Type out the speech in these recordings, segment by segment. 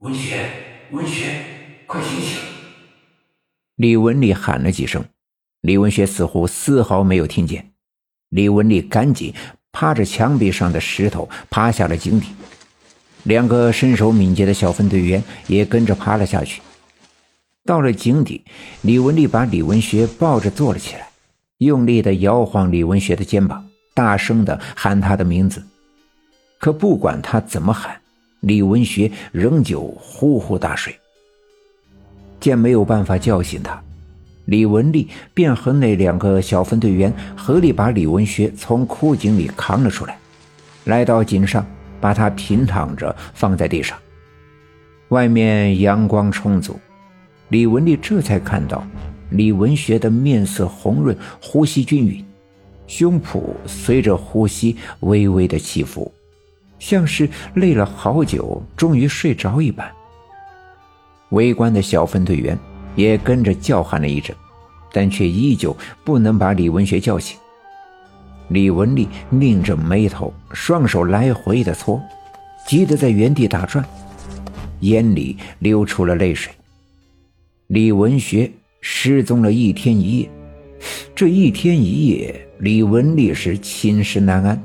文学，文学，快醒醒！李文丽喊了几声，李文学似乎丝毫没有听见。李文丽赶紧趴着墙壁上的石头爬下了井底，两个身手敏捷的小分队员也跟着爬了下去。到了井底，李文丽把李文学抱着坐了起来，用力的摇晃李文学的肩膀，大声的喊他的名字。可不管他怎么喊，李文学仍旧呼呼大睡。见没有办法叫醒他，李文丽便和那两个小分队员合力把李文学从枯井里扛了出来，来到井上，把他平躺着放在地上。外面阳光充足。李文丽这才看到，李文学的面色红润，呼吸均匀，胸脯随着呼吸微微的起伏，像是累了好久，终于睡着一般。围观的小分队员也跟着叫喊了一阵，但却依旧不能把李文学叫醒。李文丽拧着眉头，双手来回的搓，急得在原地打转，眼里流出了泪水。李文学失踪了一天一夜，这一天一夜，李文丽是寝食难安。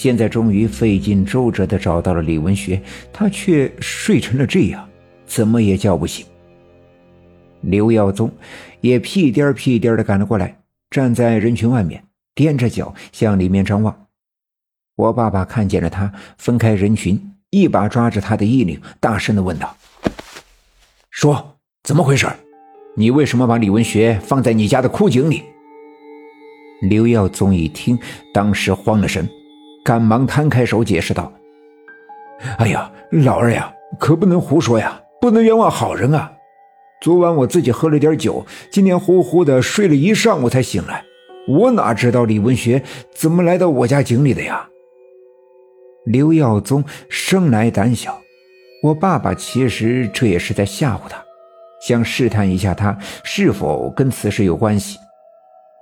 现在终于费尽周折的找到了李文学，他却睡成了这样，怎么也叫不醒。刘耀宗也屁颠儿屁颠儿的赶了过来，站在人群外面，踮着脚向里面张望。我爸爸看见了他，分开人群，一把抓着他的衣领，大声的问道：“说。”怎么回事？你为什么把李文学放在你家的枯井里？刘耀宗一听，当时慌了神，赶忙摊开手解释道：“哎呀，老二呀，可不能胡说呀，不能冤枉好人啊！昨晚我自己喝了点酒，今天呼呼的睡了一上午才醒来，我哪知道李文学怎么来到我家井里的呀？”刘耀宗生来胆小，我爸爸其实这也是在吓唬他。想试探一下他是否跟此事有关系，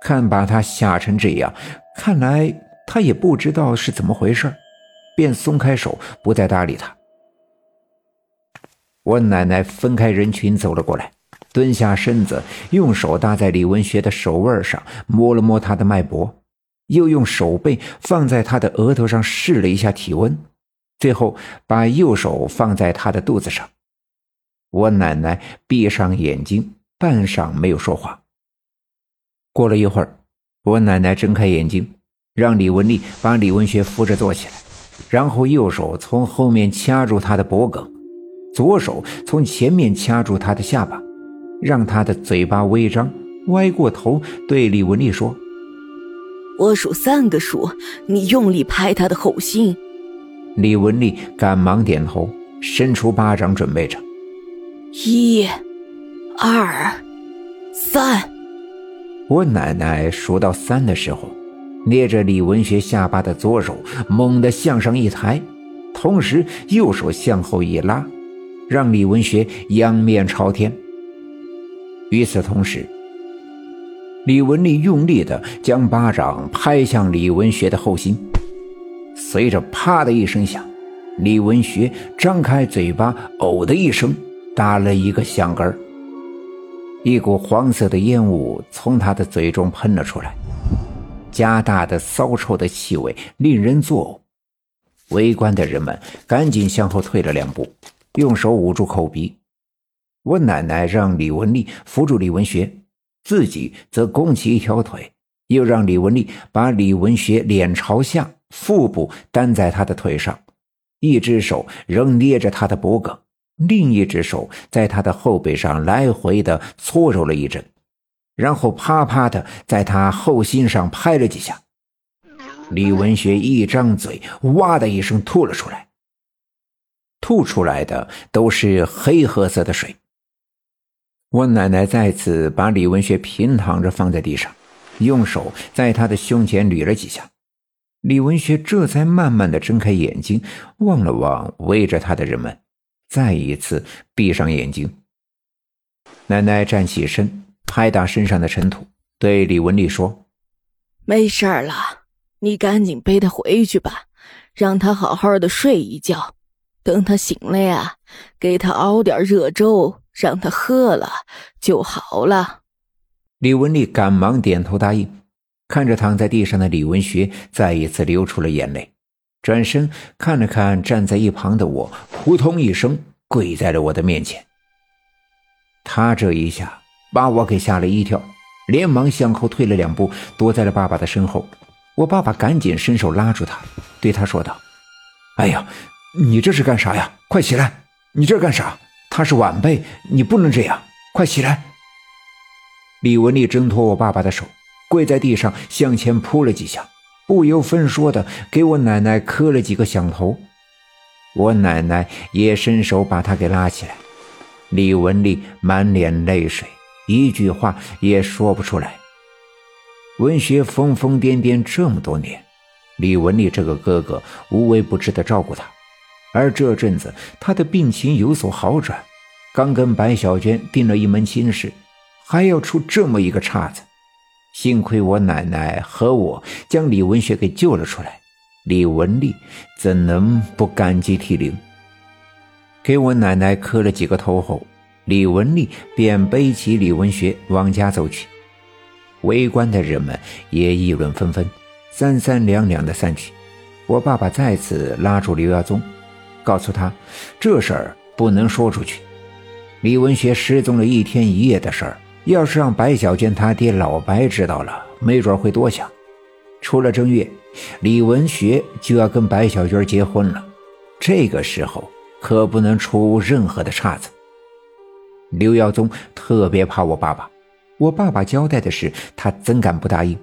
看把他吓成这样，看来他也不知道是怎么回事便松开手，不再搭理他。我奶奶分开人群走了过来，蹲下身子，用手搭在李文学的手腕上，摸了摸他的脉搏，又用手背放在他的额头上试了一下体温，最后把右手放在他的肚子上。我奶奶闭上眼睛，半晌没有说话。过了一会儿，我奶奶睁开眼睛，让李文丽把李文学扶着坐起来，然后右手从后面掐住他的脖颈，左手从前面掐住他的下巴，让他的嘴巴微张，歪过头对李文丽说：“我数三个数，你用力拍他的后心。”李文丽赶忙点头，伸出巴掌准备着。一、二、三。我奶奶数到三的时候，捏着李文学下巴的左手猛地向上一抬，同时右手向后一拉，让李文学仰面朝天。与此同时，李文丽用力的将巴掌拍向李文学的后心，随着“啪”的一声响，李文学张开嘴巴，呕的一声。打了一个响嗝，一股黄色的烟雾从他的嘴中喷了出来，加大的骚臭的气味令人作呕。围观的人们赶紧向后退了两步，用手捂住口鼻。我奶奶让李文丽扶住李文学，自己则弓起一条腿，又让李文丽把李文学脸朝下，腹部担在他的腿上，一只手仍捏着他的脖颈。另一只手在他的后背上来回的搓揉了一阵，然后啪啪的在他后心上拍了几下。李文学一张嘴，哇的一声吐了出来，吐出来的都是黑褐色的水。我奶奶再次把李文学平躺着放在地上，用手在他的胸前捋了几下，李文学这才慢慢的睁开眼睛，望了望围着他的人们。再一次闭上眼睛，奶奶站起身，拍打身上的尘土，对李文丽说：“没事了，你赶紧背他回去吧，让他好好的睡一觉。等他醒了呀，给他熬点热粥，让他喝了就好了。李文丽赶忙点头答应，看着躺在地上的李文学，再一次流出了眼泪，转身看了看站在一旁的我，扑通一声跪在了我的面前。他这一下把我给吓了一跳，连忙向后退了两步，躲在了爸爸的身后。我爸爸赶紧伸手拉住他，对他说道：“哎呀，你这是干啥呀？快起来！你这干啥？他是晚辈，你不能这样，快起来！”李文丽挣脱我爸爸的手，跪在地上向前扑了几下，不由分说的给我奶奶磕了几个响头。我奶奶也伸手把他给拉起来。李文丽满脸泪水，一句话也说不出来。文学疯疯癫癫这么多年，李文丽这个哥哥无微不至的照顾他，而这阵子他的病情有所好转，刚跟白小娟定了一门亲事。还要出这么一个岔子，幸亏我奶奶和我将李文学给救了出来，李文丽怎能不感激涕零？给我奶奶磕了几个头后，李文丽便背起李文学往家走去。围观的人们也议论纷纷，三三两两的散去。我爸爸再次拉住刘耀宗，告诉他这事儿不能说出去。李文学失踪了一天一夜的事儿。要是让白小娟他爹老白知道了，没准会多想。出了正月，李文学就要跟白小娟结婚了，这个时候可不能出任何的岔子。刘耀宗特别怕我爸爸，我爸爸交代的事，他怎敢不答应？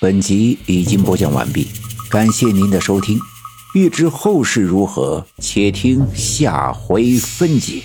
本集已经播讲完毕，感谢您的收听。欲知后事如何，且听下回分解。